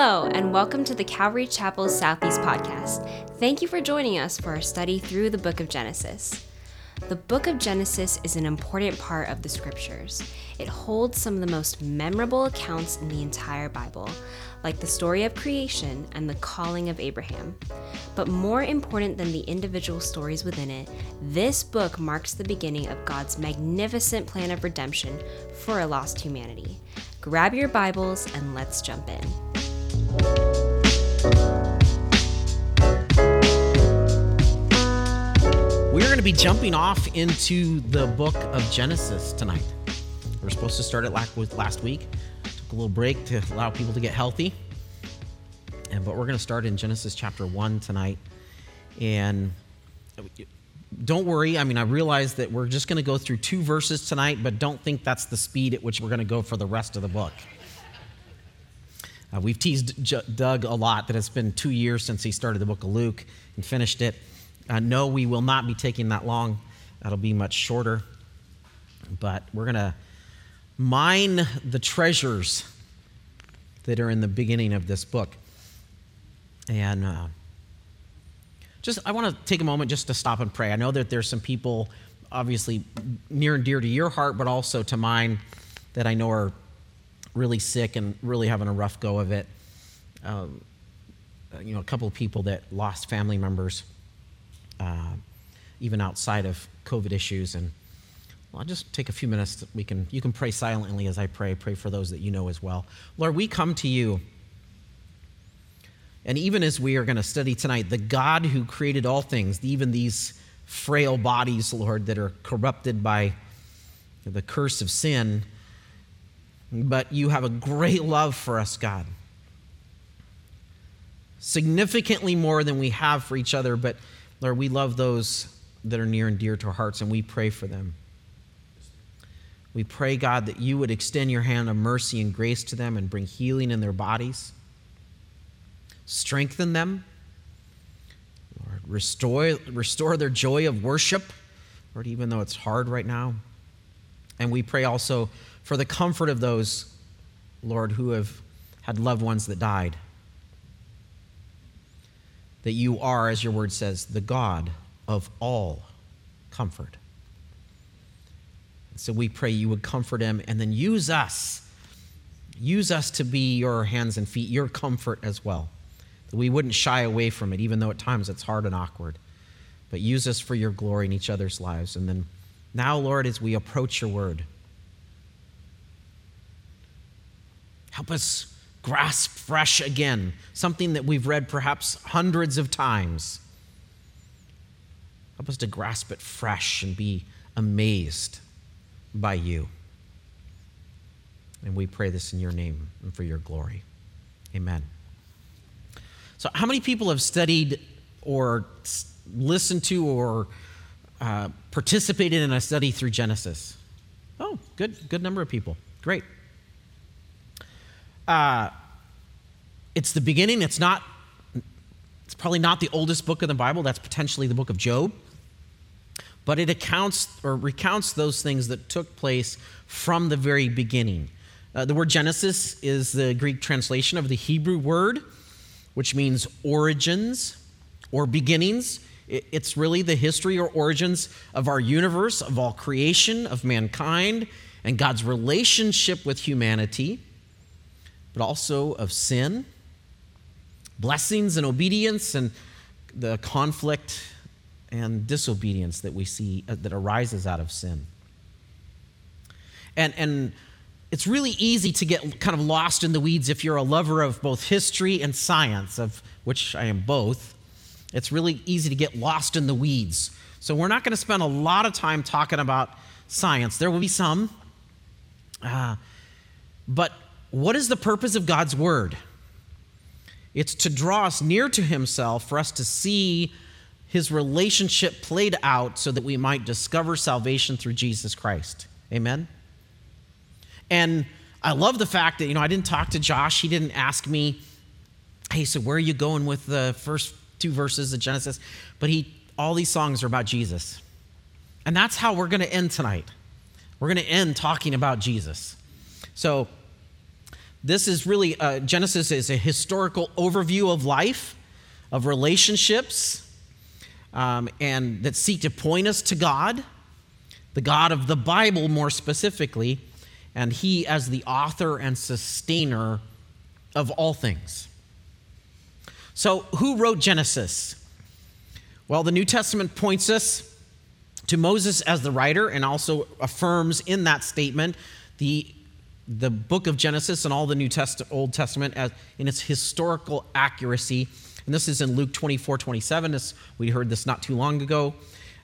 Hello, and welcome to the Calvary Chapel Southeast podcast. Thank you for joining us for our study through the book of Genesis. The book of Genesis is an important part of the scriptures. It holds some of the most memorable accounts in the entire Bible, like the story of creation and the calling of Abraham. But more important than the individual stories within it, this book marks the beginning of God's magnificent plan of redemption for a lost humanity. Grab your Bibles and let's jump in. We're going to be jumping off into the book of Genesis tonight. We are supposed to start it last week. Took a little break to allow people to get healthy. And but we're going to start in Genesis chapter 1 tonight. And don't worry. I mean, I realize that we're just going to go through two verses tonight, but don't think that's the speed at which we're going to go for the rest of the book. Uh, we've teased J- Doug a lot that it's been two years since he started the book of Luke and finished it. Uh, no, we will not be taking that long. That'll be much shorter. But we're going to mine the treasures that are in the beginning of this book. And uh, just, I want to take a moment just to stop and pray. I know that there's some people, obviously, near and dear to your heart, but also to mine, that I know are really sick and really having a rough go of it. Um, you know, a couple of people that lost family members, uh, even outside of COVID issues. And well, I'll just take a few minutes. we can, you can pray silently as I pray. Pray for those that you know as well. Lord, we come to you. And even as we are going to study tonight, the God who created all things, even these frail bodies, Lord, that are corrupted by the curse of sin, but you have a great love for us, God. Significantly more than we have for each other, but Lord, we love those that are near and dear to our hearts, and we pray for them. We pray, God, that you would extend your hand of mercy and grace to them and bring healing in their bodies. Strengthen them. Lord, restore, restore their joy of worship, Lord, even though it's hard right now. And we pray also for the comfort of those, Lord, who have had loved ones that died. That you are, as your word says, the God of all comfort. So we pray you would comfort him and then use us. Use us to be your hands and feet, your comfort as well. That we wouldn't shy away from it, even though at times it's hard and awkward. But use us for your glory in each other's lives. And then now, Lord, as we approach your word, Help us grasp fresh again something that we've read perhaps hundreds of times. Help us to grasp it fresh and be amazed by you. And we pray this in your name and for your glory. Amen. So, how many people have studied or listened to or uh, participated in a study through Genesis? Oh, good, good number of people. Great. Uh, it's the beginning. It's not. It's probably not the oldest book of the Bible. That's potentially the book of Job. But it accounts or recounts those things that took place from the very beginning. Uh, the word Genesis is the Greek translation of the Hebrew word, which means origins or beginnings. It's really the history or origins of our universe, of all creation, of mankind, and God's relationship with humanity but also of sin, blessings and obedience, and the conflict and disobedience that we see uh, that arises out of sin. And, and it's really easy to get kind of lost in the weeds if you're a lover of both history and science, of which I am both. It's really easy to get lost in the weeds. So we're not going to spend a lot of time talking about science. There will be some. Uh, but what is the purpose of God's word? It's to draw us near to Himself, for us to see His relationship played out so that we might discover salvation through Jesus Christ. Amen? And I love the fact that, you know, I didn't talk to Josh. He didn't ask me, hey, so where are you going with the first two verses of Genesis? But he, all these songs are about Jesus. And that's how we're going to end tonight. We're going to end talking about Jesus. So This is really, uh, Genesis is a historical overview of life, of relationships, um, and that seek to point us to God, the God of the Bible more specifically, and He as the author and sustainer of all things. So, who wrote Genesis? Well, the New Testament points us to Moses as the writer and also affirms in that statement the, the book of Genesis and all the New Test- Old Testament as, in its historical accuracy. And this is in Luke 24 27. This, we heard this not too long ago.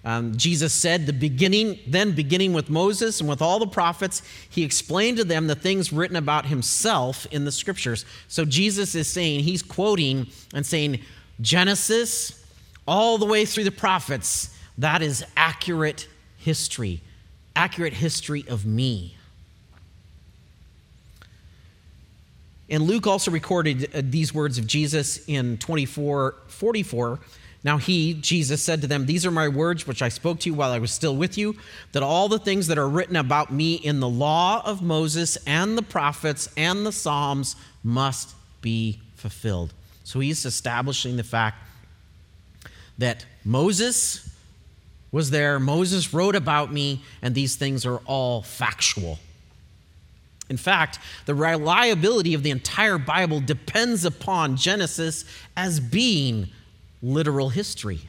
Um, Jesus said, the beginning, then beginning with Moses and with all the prophets, he explained to them the things written about himself in the scriptures. So Jesus is saying, he's quoting and saying, Genesis, all the way through the prophets, that is accurate history, accurate history of me. And Luke also recorded uh, these words of Jesus in 24 44. Now he, Jesus, said to them, These are my words which I spoke to you while I was still with you, that all the things that are written about me in the law of Moses and the prophets and the Psalms must be fulfilled. So he's establishing the fact that Moses was there, Moses wrote about me, and these things are all factual. In fact, the reliability of the entire Bible depends upon Genesis as being literal history.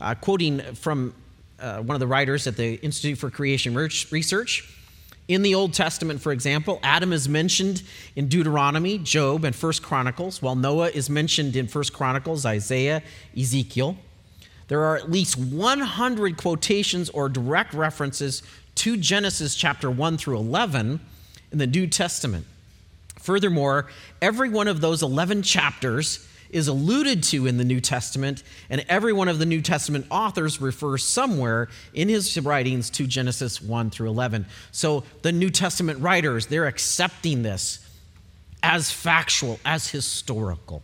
Uh, quoting from uh, one of the writers at the Institute for Creation Research, in the Old Testament, for example, Adam is mentioned in Deuteronomy, Job, and First Chronicles, while Noah is mentioned in First Chronicles, Isaiah, Ezekiel. There are at least 100 quotations or direct references to Genesis chapter 1 through 11 in the New Testament. Furthermore, every one of those 11 chapters is alluded to in the New Testament, and every one of the New Testament authors refers somewhere in his writings to Genesis 1 through 11. So the New Testament writers, they're accepting this as factual, as historical.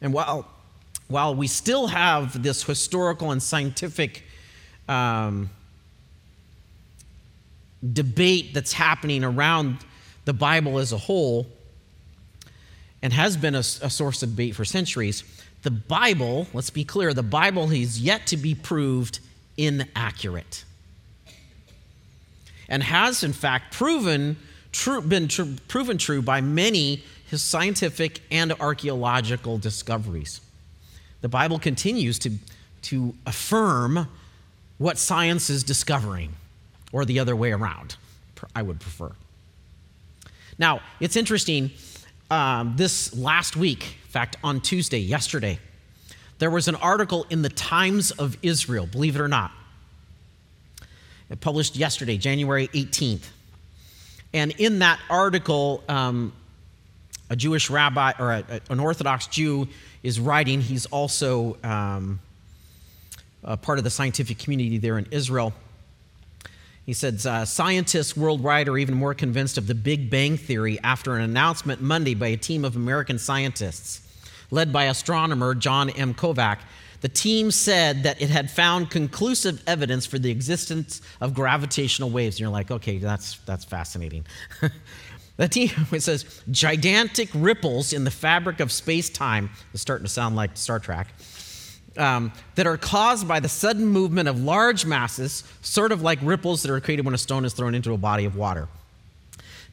And while, while we still have this historical and scientific um, debate that's happening around the Bible as a whole and has been a, a, source of debate for centuries. The Bible, let's be clear, the Bible is yet to be proved inaccurate and has, in fact, proven true, been proven true by many his scientific and archaeological discoveries. The Bible continues to, to affirm what science is discovering or the other way around, I would prefer. Now, it's interesting. Um, this last week, in fact, on Tuesday, yesterday, there was an article in the Times of Israel, believe it or not. It published yesterday, January 18th. And in that article, um, a Jewish rabbi or a, an Orthodox Jew is writing. He's also um, part of the scientific community there in Israel. He said uh, scientists worldwide are even more convinced of the Big Bang Theory after an announcement Monday by a team of American scientists led by astronomer John M. Kovac. The team said that it had found conclusive evidence for the existence of gravitational waves. And you're like, okay, that's, that's fascinating. the team it says gigantic ripples in the fabric of space time. It's starting to sound like Star Trek um, that are caused by the sudden movement of large masses, sort of like ripples that are created when a stone is thrown into a body of water.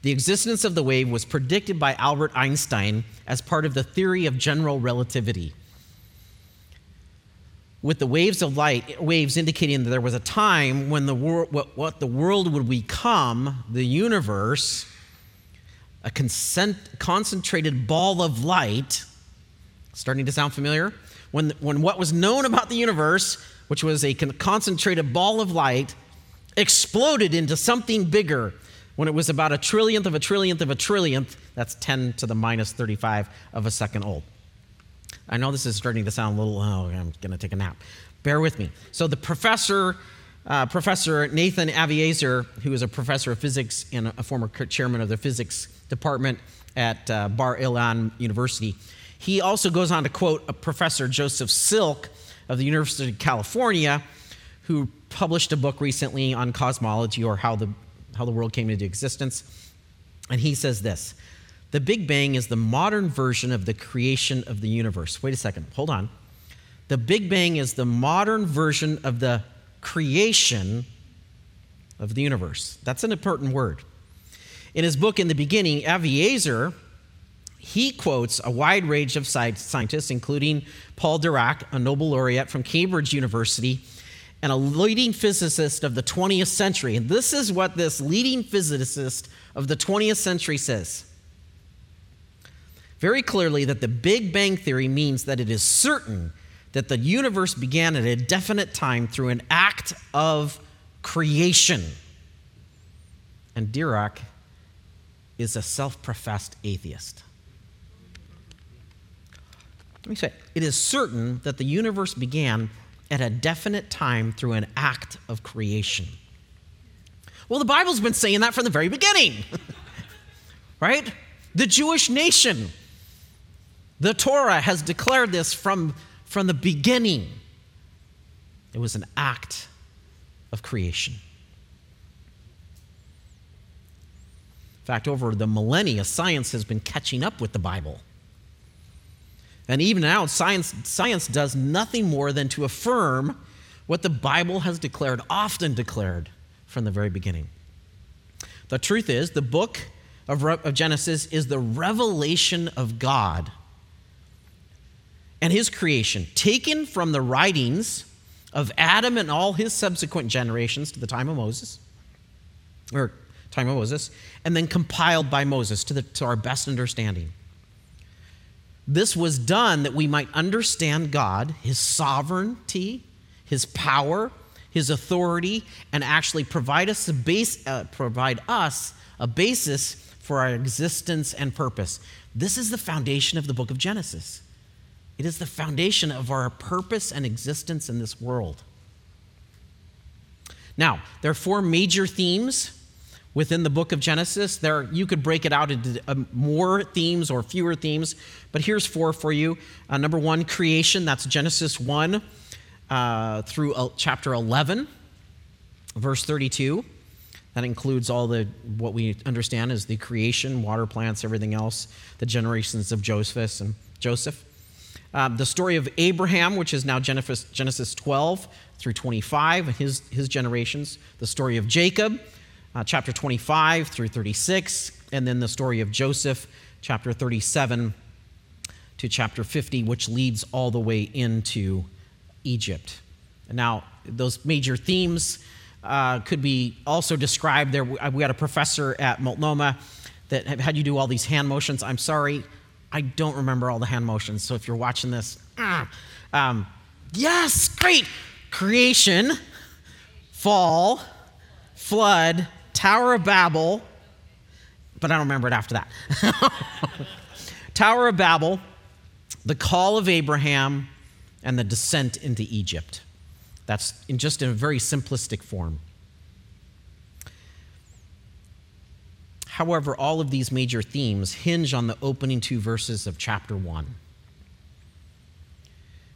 The existence of the wave was predicted by Albert Einstein as part of the theory of general relativity. With the waves of light, waves indicating that there was a time when the wor- what, what the world would become, the universe, a consent, concentrated ball of light. Starting to sound familiar? When, when what was known about the universe, which was a concentrated ball of light, exploded into something bigger when it was about a trillionth of a trillionth of a trillionth, that's 10 to the minus 35 of a second old. I know this is starting to sound a little, oh, I'm going to take a nap. Bear with me. So, the professor, uh, Professor Nathan Aviezer, who is a professor of physics and a former chairman of the physics department at uh, Bar Ilan University, he also goes on to quote a professor, Joseph Silk of the University of California, who published a book recently on cosmology or how the how the world came into existence. And he says this The Big Bang is the modern version of the creation of the universe. Wait a second, hold on. The Big Bang is the modern version of the creation of the universe. That's an important word. In his book, In the Beginning, Aviezer, he quotes a wide range of scientists, including Paul Dirac, a Nobel laureate from Cambridge University, and a leading physicist of the 20th century. And this is what this leading physicist of the 20th century says very clearly that the Big Bang Theory means that it is certain that the universe began at a definite time through an act of creation. And Dirac is a self professed atheist. Let me say, it is certain that the universe began at a definite time through an act of creation. Well, the Bible's been saying that from the very beginning, right? The Jewish nation, the Torah has declared this from, from the beginning. It was an act of creation. In fact, over the millennia, science has been catching up with the Bible. And even now, science, science does nothing more than to affirm what the Bible has declared, often declared from the very beginning. The truth is, the book of, of Genesis is the revelation of God and his creation, taken from the writings of Adam and all his subsequent generations to the time of Moses, or time of Moses, and then compiled by Moses to, the, to our best understanding. This was done that we might understand God, His sovereignty, His power, His authority, and actually provide us a base, uh, provide us a basis for our existence and purpose. This is the foundation of the book of Genesis. It is the foundation of our purpose and existence in this world. Now, there are four major themes within the book of Genesis. There, you could break it out into uh, more themes or fewer themes, but here's four for you. Uh, number one, creation. That's Genesis 1 uh, through uh, chapter 11, verse 32. That includes all the what we understand as the creation, water plants, everything else, the generations of Joseph and Joseph. Um, the story of Abraham, which is now Genesis, Genesis 12 through 25, his, his generations. The story of Jacob, uh, chapter 25 through 36, and then the story of Joseph, chapter 37 to chapter 50, which leads all the way into Egypt. Now, those major themes uh, could be also described there. We had a professor at Multnomah that had you do all these hand motions. I'm sorry, I don't remember all the hand motions. So if you're watching this, ah, um, yes, great. Creation, fall, flood, Tower of Babel, but I don't remember it after that. Tower of Babel, the call of Abraham, and the descent into Egypt. That's in just in a very simplistic form. However, all of these major themes hinge on the opening two verses of chapter 1.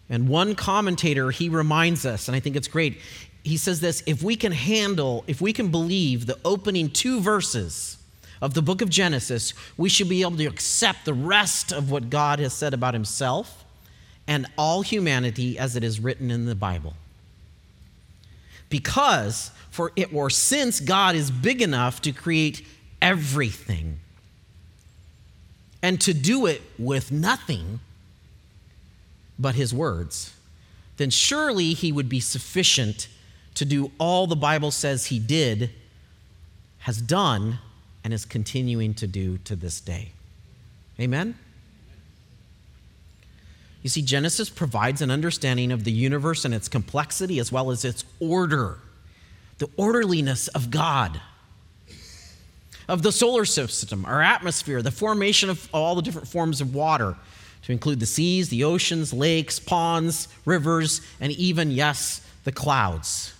And one commentator, he reminds us, and I think it's great, he says this if we can handle, if we can believe the opening two verses of the book of Genesis, we should be able to accept the rest of what God has said about himself and all humanity as it is written in the Bible. Because, for it or since God is big enough to create everything and to do it with nothing but his words, then surely he would be sufficient to do all the Bible says he did, has done, and is continuing to do to this day. Amen? You see, Genesis provides an understanding of the universe and its complexity as well as its order, the orderliness of God of the solar system, our atmosphere, the formation of all the different forms of water, to include the seas, the oceans, lakes, ponds, rivers, and even, yes, the clouds.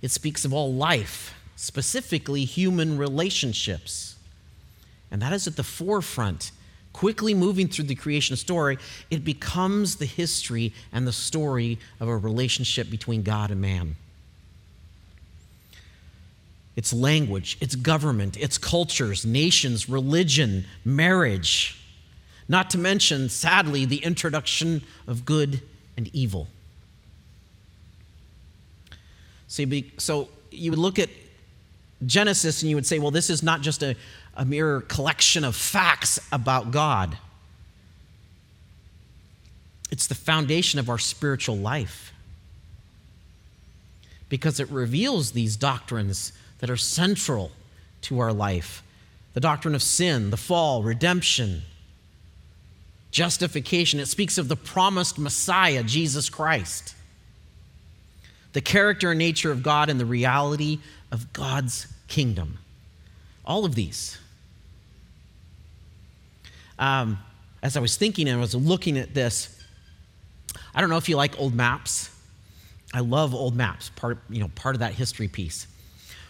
It speaks of all life, specifically human relationships. And that is at the forefront. Quickly moving through the creation story, it becomes the history and the story of a relationship between God and man. its language, its government, its cultures, nations, religion, marriage, not to mention, sadly, the introduction of good and evil. See, so you would look at Genesis and you would say, well, this is not just a, a mere collection of facts about God. It's the foundation of our spiritual life because it reveals these doctrines that are central to our life the doctrine of sin, the fall, redemption, justification. It speaks of the promised Messiah, Jesus Christ, the character and nature of God, and the reality of God's kingdom. All of these. Um, as I was thinking and I was looking at this, I don't know if you like old maps. I love old maps, part, you know, part of that history piece.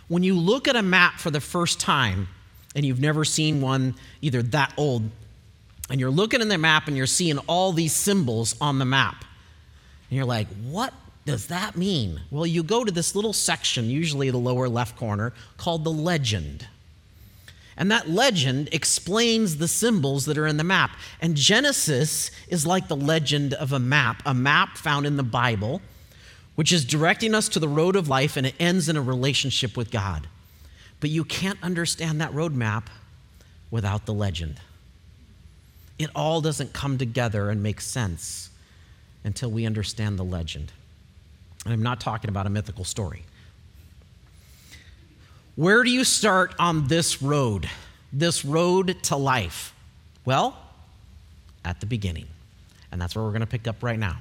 When you look at a map for the first time and you've never seen one either that old, and you're looking in the map and you're seeing all these symbols on the map, and you're like, what does that mean? Well, you go to this little section, usually the lower left corner, called the legend. And that legend explains the symbols that are in the map. And Genesis is like the legend of a map, a map found in the Bible which is directing us to the road of life and it ends in a relationship with God. But you can't understand that roadmap without the legend. It all doesn't come together and make sense until we understand the legend. And I'm not talking about a mythical story. Where do you start on this road, this road to life? Well, at the beginning. And that's where we're going to pick up right now.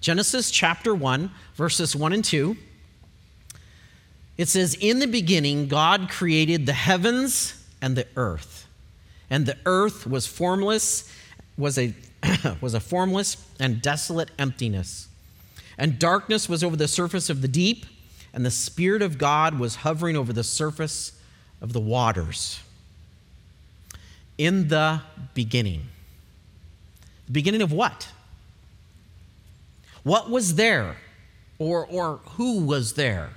Genesis chapter 1, verses 1 and 2. It says, In the beginning, God created the heavens and the earth. And the earth was formless, was a, was a formless and desolate emptiness. And darkness was over the surface of the deep, and the Spirit of God was hovering over the surface of the waters. In the beginning. The beginning of what? What was there? Or, or who was there?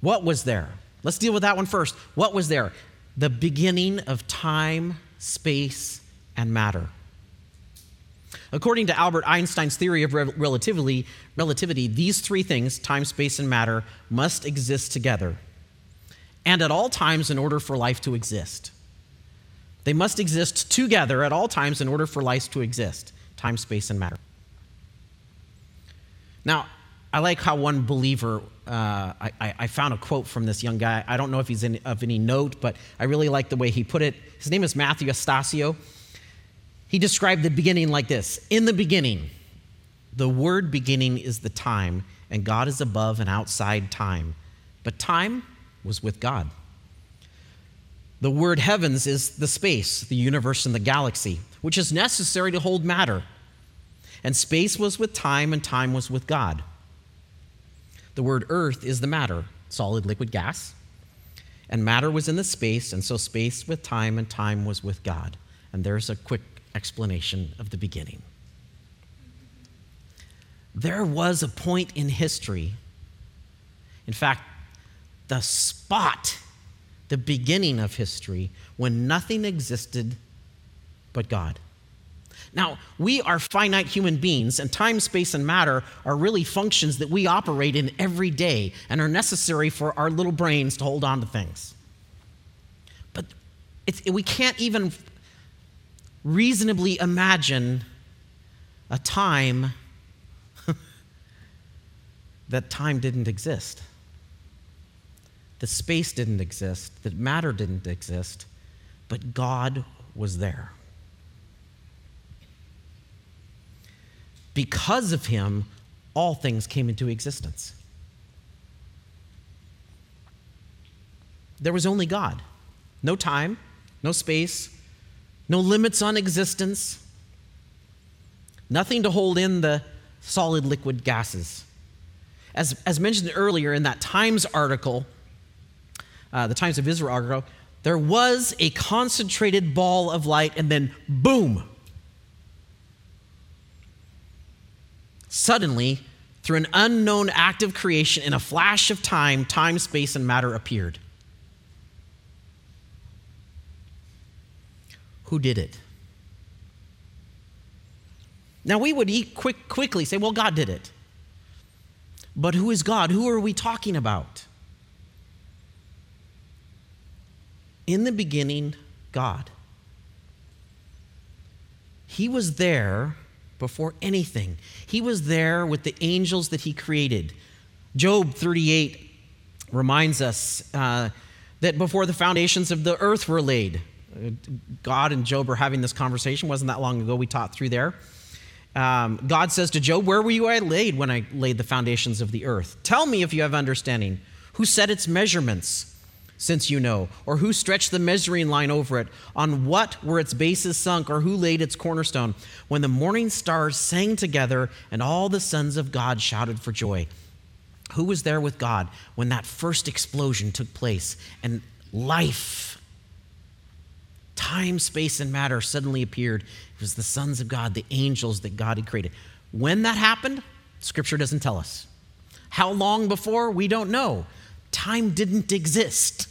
What was there? Let's deal with that one first. What was there? The beginning of time, space, and matter. According to Albert Einstein's theory of relativity, relativity, these three things, time, space, and matter, must exist together and at all times in order for life to exist. They must exist together at all times in order for life to exist time, space, and matter. Now, I like how one believer, uh, I, I, found a quote from this young guy. I don't know if he's in, of any note, but I really like the way he put it. His name is Matthew Astacio. He described the beginning like this In the beginning, the word beginning is the time, and God is above and outside time. But time was with God. The word heavens is the space, the universe, and the galaxy, which is necessary to hold matter. And space was with time, and time was with God. The word earth is the matter, solid, liquid, gas. And matter was in the space, and so space with time, and time was with God. And there's a quick explanation of the beginning. There was a point in history, in fact, the spot, the beginning of history, when nothing existed but God. Now, we are finite human beings, and time, space, and matter are really functions that we operate in every day and are necessary for our little brains to hold on to things. But we can't even reasonably imagine a time that time didn't exist, that space didn't exist, that matter didn't exist, but God was there. Because of him, all things came into existence. There was only God. No time, no space, no limits on existence, nothing to hold in the solid liquid gases. As, as mentioned earlier in that Times article, uh, the Times of Israel article, there was a concentrated ball of light, and then boom, Suddenly, through an unknown act of creation, in a flash of time, time, space, and matter appeared. Who did it? Now, we would eat quick, quickly say, well, God did it. But who is God? Who are we talking about? In the beginning, God. He was there before anything. He was there with the angels that he created. Job 38 reminds us uh, that before the foundations of the earth were laid, God and Job are having this conversation. Wasn't that long ago we taught through there. Um, God says to Job, Where were you I laid when I laid the foundations of the earth? Tell me if you have understanding. Who set its measurements, since you know? Or who stretched the measuring line over it? On what were its bases sunk? Or who laid its cornerstone? When the morning stars sang together and all the sons of God shouted for joy. Who was there with God when that first explosion took place and life time, space, and matter suddenly appeared. It was the sons of God, the angels that God had created. When that happened, Scripture doesn't tell us. How long before? We don't know. Time didn't exist,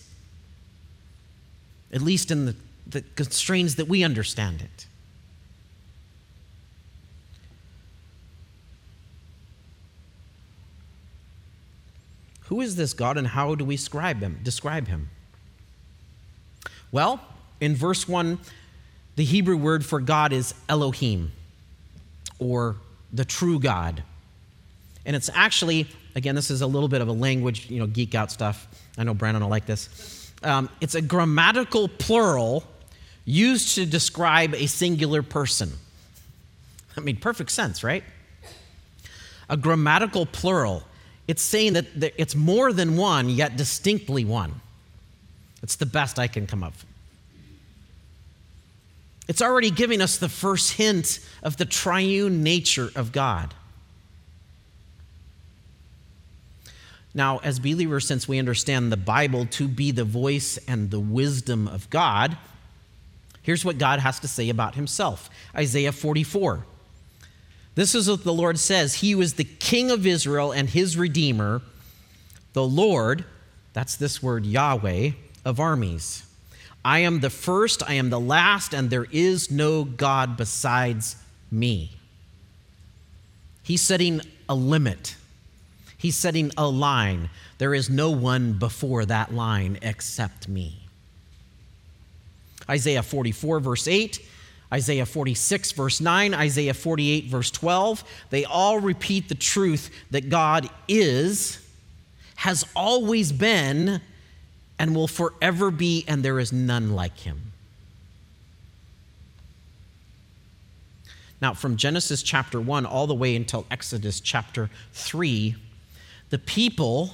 at least in the, the constraints that we understand it. Who is this God and how do we him? Describe him? Well, in verse 1, the Hebrew word for God is Elohim, or the true God. And it's actually, again, this is a little bit of a language, you know, geek out stuff. I know Brandon will like this. Um, it's a grammatical plural used to describe a singular person. I mean, perfect sense, right? A grammatical plural. It's saying that it's more than one, yet distinctly one. It's the best I can come up with. It's already giving us the first hint of the triune nature of God. Now, as believers, since we understand the Bible to be the voice and the wisdom of God, here's what God has to say about himself Isaiah 44. This is what the Lord says He was the King of Israel and his Redeemer, the Lord, that's this word Yahweh, of armies. I am the first, I am the last, and there is no God besides me. He's setting a limit, he's setting a line. There is no one before that line except me. Isaiah 44, verse 8. Isaiah 46, verse 9, Isaiah 48, verse 12, they all repeat the truth that God is, has always been, and will forever be, and there is none like him. Now, from Genesis chapter 1 all the way until Exodus chapter 3, the people,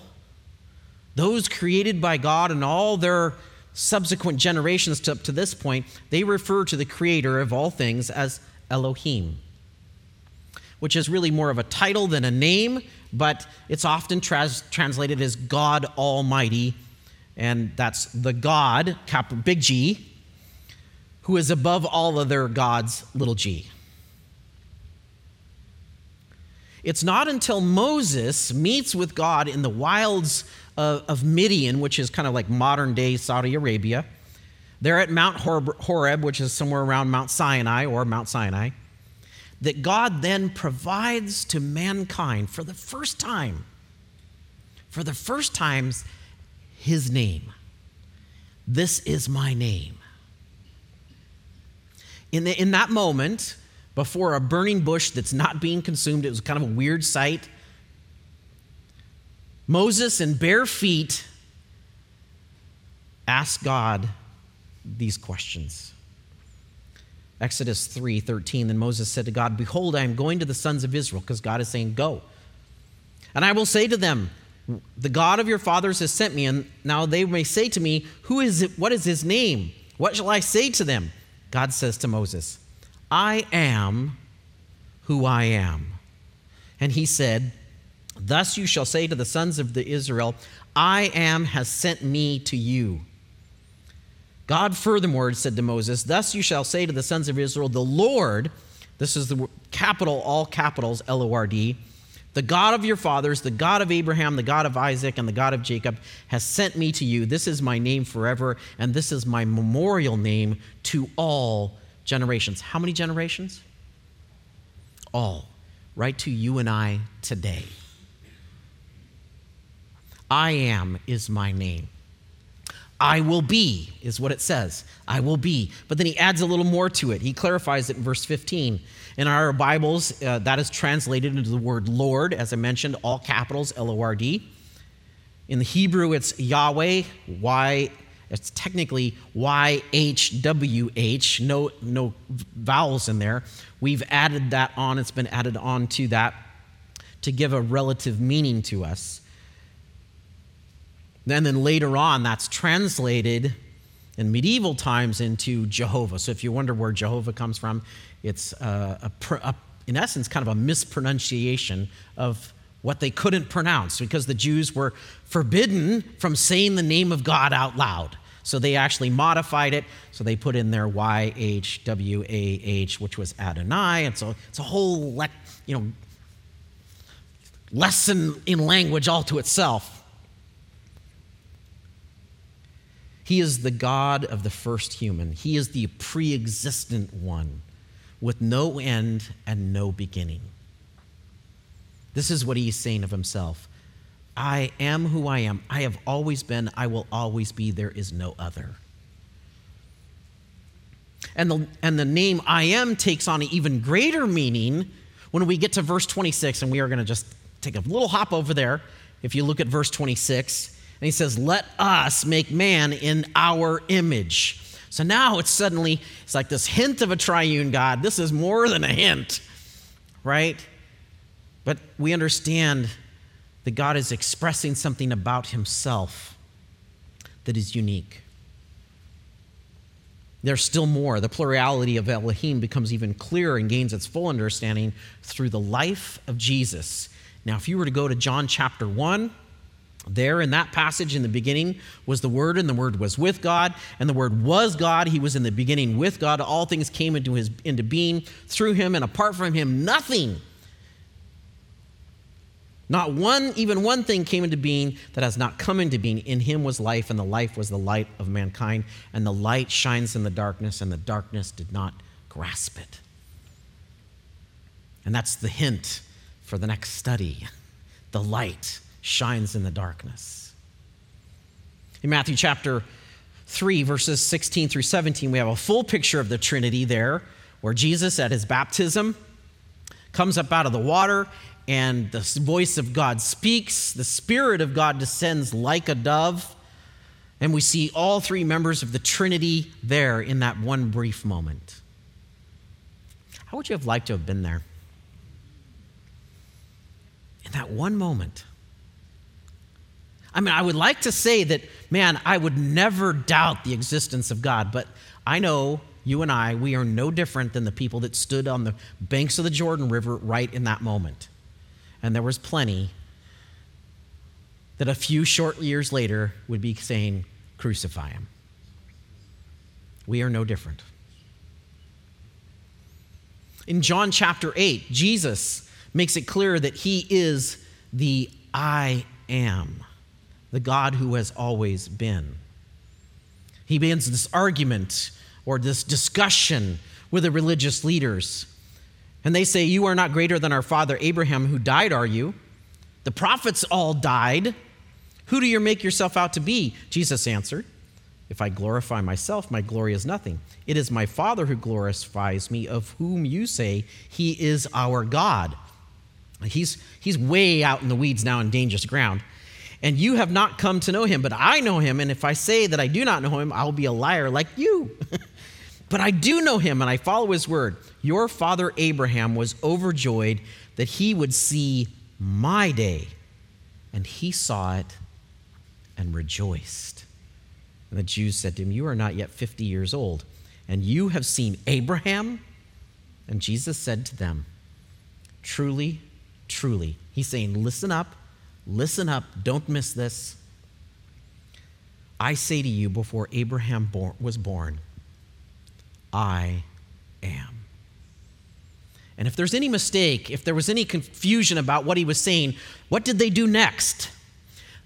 those created by God and all their subsequent generations to, up to this point, they refer to the creator of all things as Elohim, which is really more of a title than a name, but it's often trans- translated as God Almighty and that's the God, capital big G, who is above all other gods, little g. It's not until Moses meets with God in the wilds of, of Midian, which is kind of like modern day Saudi Arabia. They're at Mount Horeb, which is somewhere around Mount Sinai or Mount Sinai, that God then provides to mankind for the first time, for the first times, his name. This is my name. In, the, in that moment, before a burning bush that's not being consumed, it was kind of a weird sight. Moses, in bare feet, asked God these questions. Exodus 3 13. Then Moses said to God, Behold, I am going to the sons of Israel, because God is saying, Go. And I will say to them, the God of your fathers has sent me, and now they may say to me, Who is it? What is his name? What shall I say to them? God says to Moses, I am who I am. And he said, Thus you shall say to the sons of the Israel, I am has sent me to you. God furthermore said to Moses, Thus you shall say to the sons of Israel, The Lord, this is the capital, all capitals, L O R D, The God of your fathers, the God of Abraham, the God of Isaac, and the God of Jacob has sent me to you. This is my name forever, and this is my memorial name to all generations. How many generations? All. Right to you and I today. I am is my name. I will be is what it says. I will be. But then he adds a little more to it. He clarifies it in verse 15. In our Bibles, uh, that is translated into the word Lord, as I mentioned, all capitals, L O R D. In the Hebrew, it's Yahweh, Y. It's technically Y H W H, no, no vowels in there. We've added that on, it's been added on to that to give a relative meaning to us. And then later on, that's translated in medieval times into Jehovah. So if you wonder where Jehovah comes from, it's uh, a, a, a, in essence kind of a mispronunciation of what they couldn't pronounce because the Jews were forbidden from saying the name of God out loud. So they actually modified it. So they put in there Y H W A H, which was Adonai. And so it's a whole, le- you know, lesson in language all to itself. He is the God of the first human. He is the pre existent one with no end and no beginning. This is what he's saying of himself I am who I am. I have always been. I will always be. There is no other. And the, and the name I am takes on an even greater meaning when we get to verse 26, and we are going to just take a little hop over there. If you look at verse 26, and he says, Let us make man in our image. So now it's suddenly, it's like this hint of a triune God. This is more than a hint, right? But we understand that God is expressing something about himself that is unique. There's still more. The plurality of Elohim becomes even clearer and gains its full understanding through the life of Jesus. Now, if you were to go to John chapter 1, there in that passage in the beginning was the Word, and the Word was with God, and the Word was God. He was in the beginning with God. All things came into, his, into being through him, and apart from him, nothing. Not one, even one thing came into being that has not come into being. In him was life, and the life was the light of mankind. And the light shines in the darkness, and the darkness did not grasp it. And that's the hint for the next study the light shines in the darkness. In Matthew chapter 3, verses 16 through 17, we have a full picture of the Trinity there, where Jesus at his baptism comes up out of the water and the voice of God speaks. The Spirit of God descends like a dove. And we see all three members of the Trinity there in that one brief moment. How would you have liked to have been there? In that one moment, I mean, I would like to say that, man, I would never doubt the existence of God, but I know you and I, we are no different than the people that stood on the banks of the Jordan River right in that moment. And there was plenty that a few short years later would be saying, Crucify him. We are no different. In John chapter 8, Jesus makes it clear that he is the I am the God who has always been. He begins this argument or this discussion with the religious leaders. And they say, You are not greater than our father Abraham, who died, are you? The prophets all died. Who do you make yourself out to be? Jesus answered, If I glorify myself, my glory is nothing. It is my Father who glorifies me, of whom you say he is our God. He's, he's way out in the weeds now in dangerous ground and you have not come to know him, but I know him. And if I say that I do not know him, I'll be a liar like you. but I do know him, and I follow his word. Your father Abraham was overjoyed that he would see my day, and he saw it and rejoiced. And the Jews said to him, You are not yet 50 years old, and you have seen Abraham? And Jesus said to them, Truly, truly. He's saying, Listen up Listen up, don't miss this. I say to you, before Abraham was born, I am. And if there's any mistake, if there was any confusion about what he was saying, what did they do next?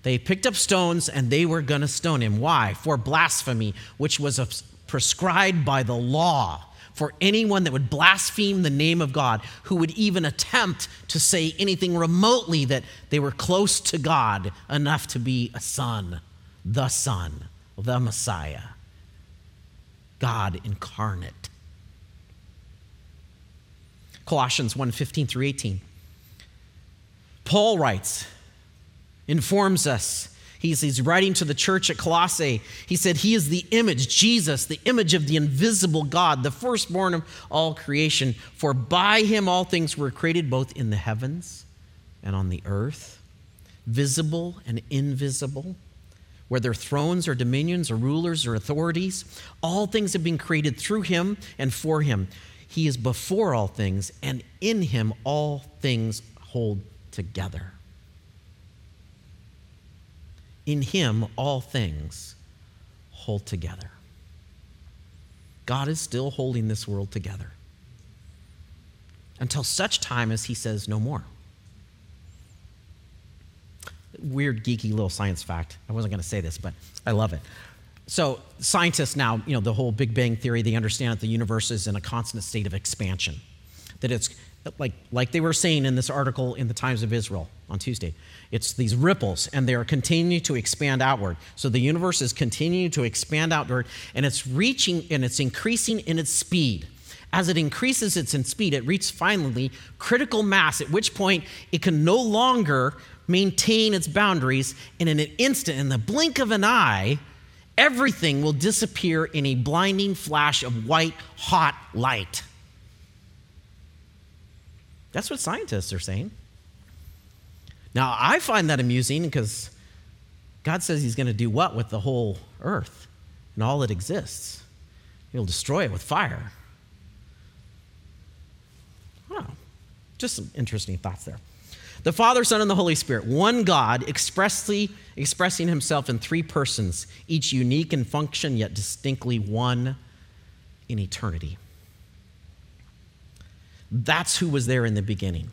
They picked up stones and they were going to stone him. Why? For blasphemy, which was prescribed by the law for anyone that would blaspheme the name of God, who would even attempt to say anything remotely that they were close to God enough to be a son, the Son, the Messiah, God incarnate. Colossians 1 15 through 18. Paul writes, informs us He's, he's writing to the church at Colossae. He said, He is the image, Jesus, the image of the invisible God, the firstborn of all creation. For by him all things were created, both in the heavens and on the earth, visible and invisible. Whether thrones or dominions or rulers or authorities, all things have been created through him and for him. He is before all things, and in him all things hold together. In him, all things hold together. God is still holding this world together until such time as he says no more. Weird, geeky little science fact. I wasn't going to say this, but I love it. So, scientists now, you know, the whole Big Bang Theory, they understand that the universe is in a constant state of expansion. That it's like, like they were saying in this article in the Times of Israel on Tuesday, it's these ripples and they are continuing to expand outward. So the universe is continuing to expand outward and it's reaching and it's increasing in its speed. As it increases its in speed, it reaches finally critical mass, at which point it can no longer maintain its boundaries. And in an instant, in the blink of an eye, everything will disappear in a blinding flash of white, hot light. That's what scientists are saying. Now, I find that amusing because God says He's going to do what with the whole earth and all that exists? He'll destroy it with fire. Oh, just some interesting thoughts there. The Father, Son, and the Holy Spirit, one God, expressly expressing Himself in three persons, each unique in function, yet distinctly one in eternity. That's who was there in the beginning.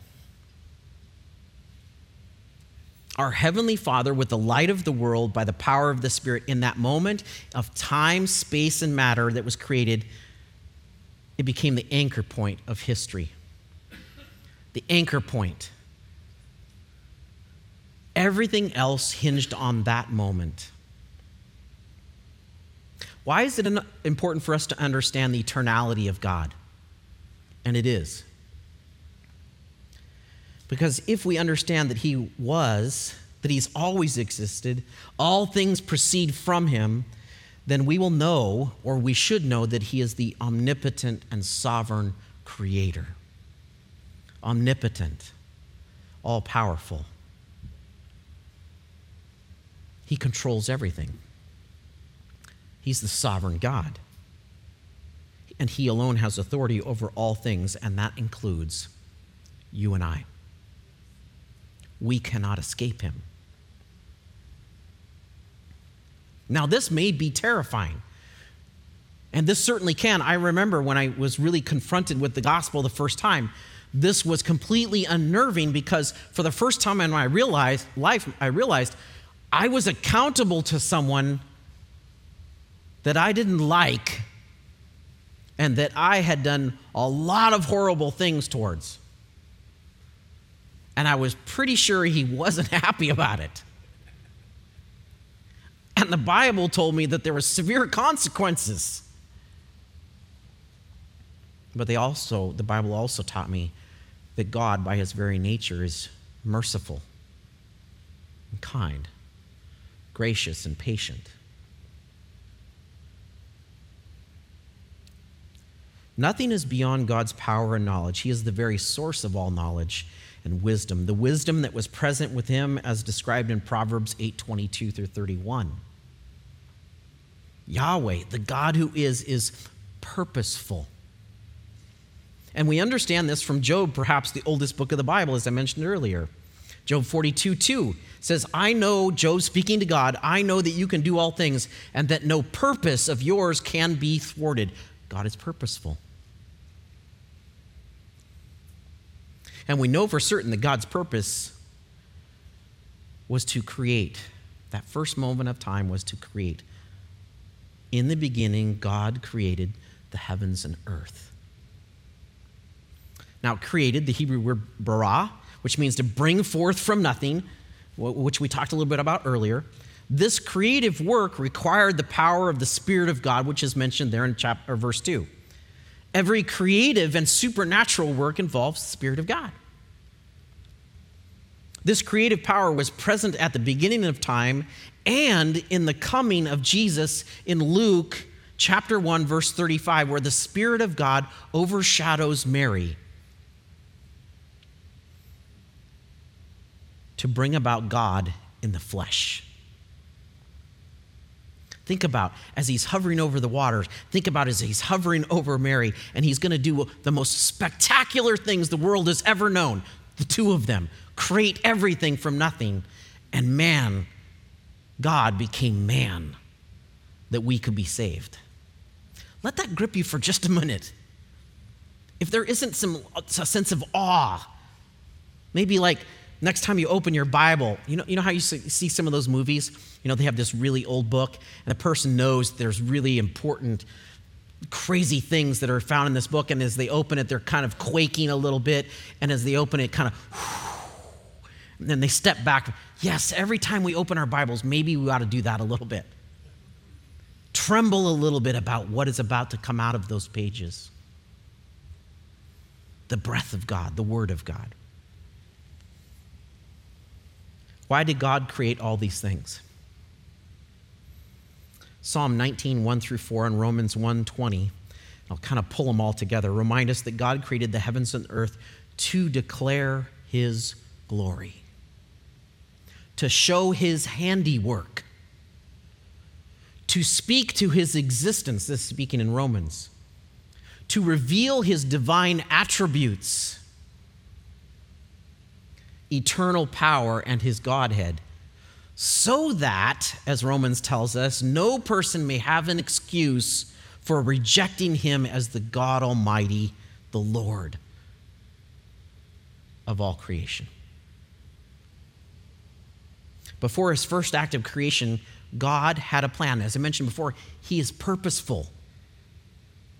Our Heavenly Father, with the light of the world by the power of the Spirit, in that moment of time, space, and matter that was created, it became the anchor point of history. The anchor point. Everything else hinged on that moment. Why is it important for us to understand the eternality of God? And it is. Because if we understand that He was, that He's always existed, all things proceed from Him, then we will know, or we should know, that He is the omnipotent and sovereign Creator. Omnipotent, all powerful. He controls everything. He's the sovereign God. And He alone has authority over all things, and that includes you and I we cannot escape him. Now, this may be terrifying. And this certainly can. I remember when I was really confronted with the gospel the first time, this was completely unnerving because for the first time in my realized life, I realized I was accountable to someone that I didn't like and that I had done a lot of horrible things towards and I was pretty sure he wasn't happy about it. And the Bible told me that there were severe consequences. But they also, the Bible also taught me that God, by his very nature, is merciful and kind, gracious and patient. Nothing is beyond God's power and knowledge. He is the very source of all knowledge and wisdom, the wisdom that was present with him as described in Proverbs 8:22 through 31. Yahweh, the God who is is purposeful. And we understand this from Job, perhaps the oldest book of the Bible as I mentioned earlier. Job 42 2 says, I know, Job speaking to God, I know that you can do all things and that no purpose of yours can be thwarted. God is purposeful. And we know for certain that God's purpose was to create. That first moment of time was to create. In the beginning, God created the heavens and earth. Now, created, the Hebrew word bara, which means to bring forth from nothing, which we talked a little bit about earlier. This creative work required the power of the Spirit of God, which is mentioned there in chapter, verse 2. Every creative and supernatural work involves the Spirit of God. This creative power was present at the beginning of time and in the coming of Jesus in Luke chapter 1, verse 35, where the Spirit of God overshadows Mary to bring about God in the flesh. Think about as he's hovering over the waters, think about as he's hovering over Mary, and he's going to do the most spectacular things the world has ever known. The two of them create everything from nothing. And man, God became man that we could be saved. Let that grip you for just a minute. If there isn't some a sense of awe, maybe like next time you open your Bible, you know, you know how you see some of those movies? You know, they have this really old book, and the person knows there's really important, crazy things that are found in this book. And as they open it, they're kind of quaking a little bit. And as they open it, kind of, and then they step back. Yes, every time we open our Bibles, maybe we ought to do that a little bit. Tremble a little bit about what is about to come out of those pages the breath of God, the Word of God. Why did God create all these things? Psalm 19, 1 through 4, and Romans 1 20. I'll kind of pull them all together. Remind us that God created the heavens and earth to declare his glory, to show his handiwork, to speak to his existence. This is speaking in Romans, to reveal his divine attributes eternal power and his Godhead, so that, as Romans tells us, no person may have an excuse for rejecting him as the God Almighty, the Lord of all creation. Before his first act of creation, God had a plan. As I mentioned before, he is purposeful.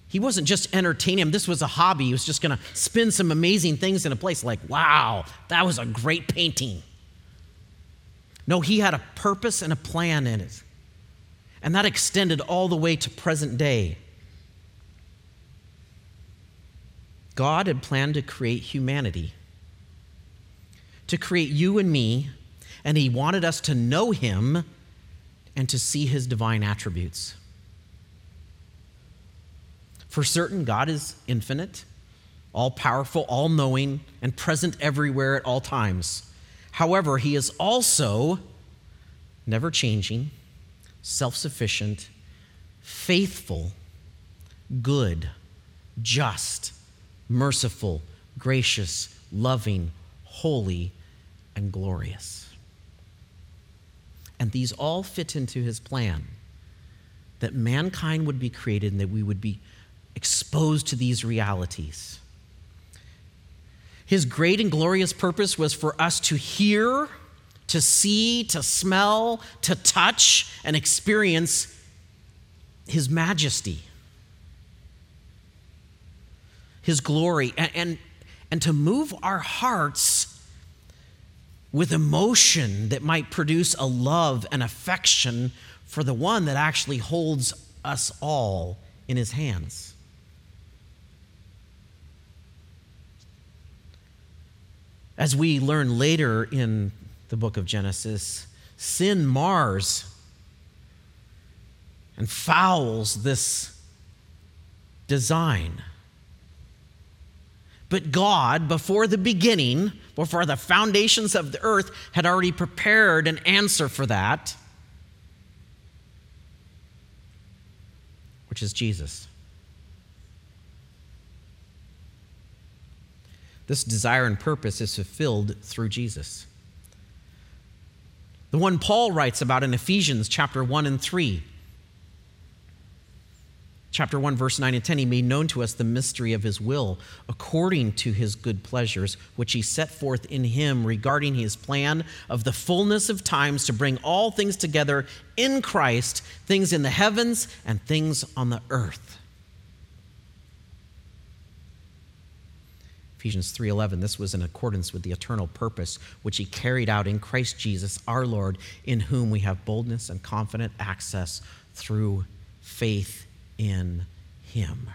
He wasn't just entertaining him. This was a hobby. He was just going to spin some amazing things in a place like, wow, that was a great painting. No, he had a purpose and a plan in it. And that extended all the way to present day. God had planned to create humanity, to create you and me, and he wanted us to know him and to see his divine attributes. For certain, God is infinite, all powerful, all knowing, and present everywhere at all times. However, He is also never changing, self sufficient, faithful, good, just, merciful, gracious, loving, holy, and glorious. And these all fit into his plan that mankind would be created and that we would be exposed to these realities. His great and glorious purpose was for us to hear, to see, to smell, to touch, and experience His majesty, His glory, and, and, and to move our hearts with emotion that might produce a love and affection for the one that actually holds us all in His hands. As we learn later in the book of Genesis, sin mars and fouls this design. But God, before the beginning, before the foundations of the earth, had already prepared an answer for that, which is Jesus. This desire and purpose is fulfilled through Jesus. The one Paul writes about in Ephesians chapter 1 and 3. chapter 1 verse 9 and 10 he made known to us the mystery of his will according to his good pleasures which he set forth in him regarding his plan of the fullness of times to bring all things together in Christ things in the heavens and things on the earth Ephesians 3:11 this was in accordance with the eternal purpose which he carried out in Christ Jesus our Lord in whom we have boldness and confident access through faith in him.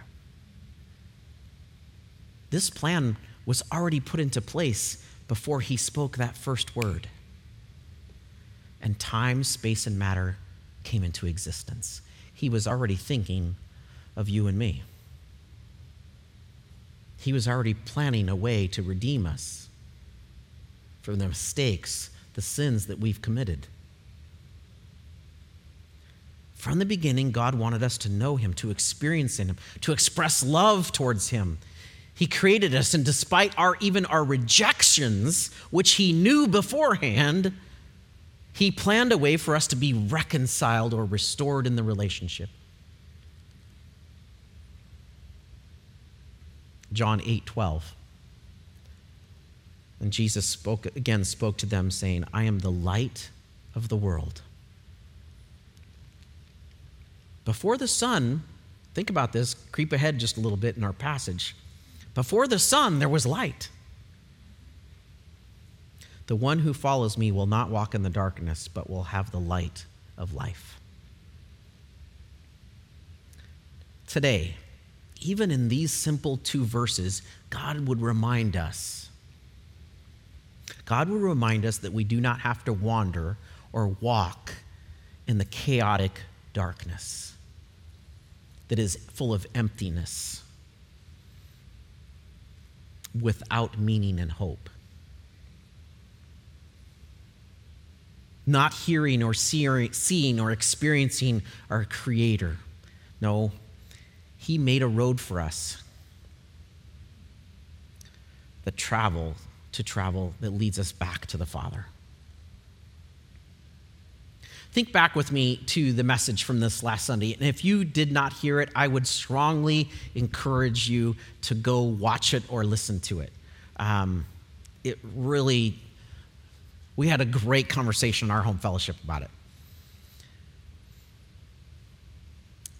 This plan was already put into place before he spoke that first word. And time, space, and matter came into existence. He was already thinking of you and me. He was already planning a way to redeem us from the mistakes, the sins that we've committed. From the beginning, God wanted us to know Him, to experience Him, to express love towards Him. He created us, and despite our even our rejections, which He knew beforehand, He planned a way for us to be reconciled or restored in the relationship. John 8 12. And Jesus spoke again spoke to them, saying, I am the light of the world. Before the sun, think about this, creep ahead just a little bit in our passage. Before the sun, there was light. The one who follows me will not walk in the darkness, but will have the light of life. Today, even in these simple two verses, God would remind us. God would remind us that we do not have to wander or walk in the chaotic darkness that is full of emptiness, without meaning and hope. Not hearing or seeing or experiencing our Creator. No, He made a road for us. The travel to travel that leads us back to the Father. Think back with me to the message from this last Sunday. And if you did not hear it, I would strongly encourage you to go watch it or listen to it. Um, it really, we had a great conversation in our home fellowship about it.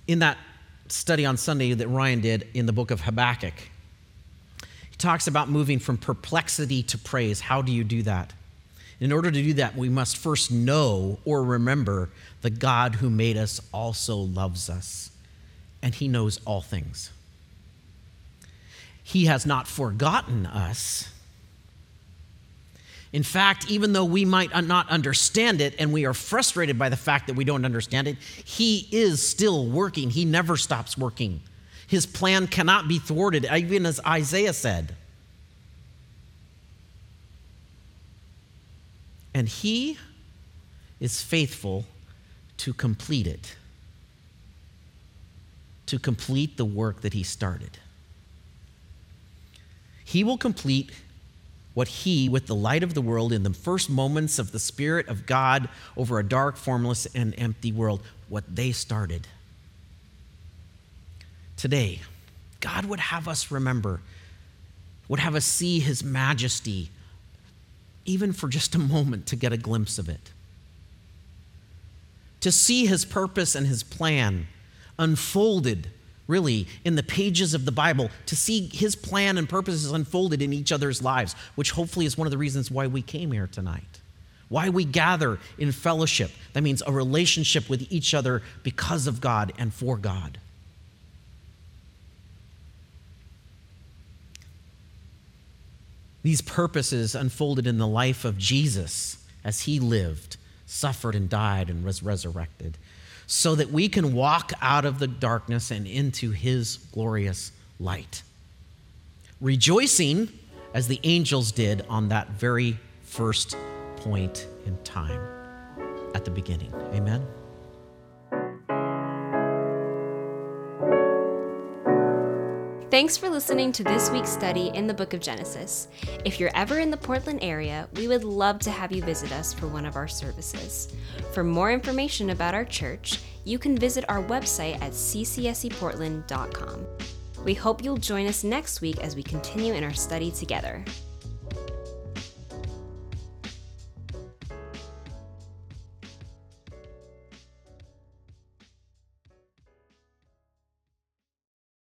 In that study on Sunday that Ryan did in the book of Habakkuk, he talks about moving from perplexity to praise. How do you do that? In order to do that, we must first know or remember the God who made us also loves us, and he knows all things. He has not forgotten us. In fact, even though we might not understand it and we are frustrated by the fact that we don't understand it, He is still working. He never stops working. His plan cannot be thwarted, even as Isaiah said. and he is faithful to complete it, to complete the work that he started. He will complete what he, with the light of the world, in the first moments of the Spirit of God over a dark, formless, and empty world, what they started. Today, God would have us remember, would have us see his majesty even for just a moment, to get a glimpse of it. To see his purpose and his plan unfolded, really, in the pages of the Bible, to see his plan and purposes unfolded in each other's lives, which hopefully is one of the reasons why we came here tonight. Why we gather in fellowship. That means a relationship with each other because of God and for God. These purposes unfolded in the life of Jesus as he lived, suffered, and died, and was resurrected, so that we can walk out of the darkness and into his glorious light. Rejoicing as the angels did on that very first point in time at the beginning. Amen. Thanks for listening to this week's study in the book of Genesis. If you're ever in the Portland area, we would love to have you visit us for one of our services. For more information about our church, you can visit our website at ccseportland.com. We hope you'll join us next week as we continue in our study together.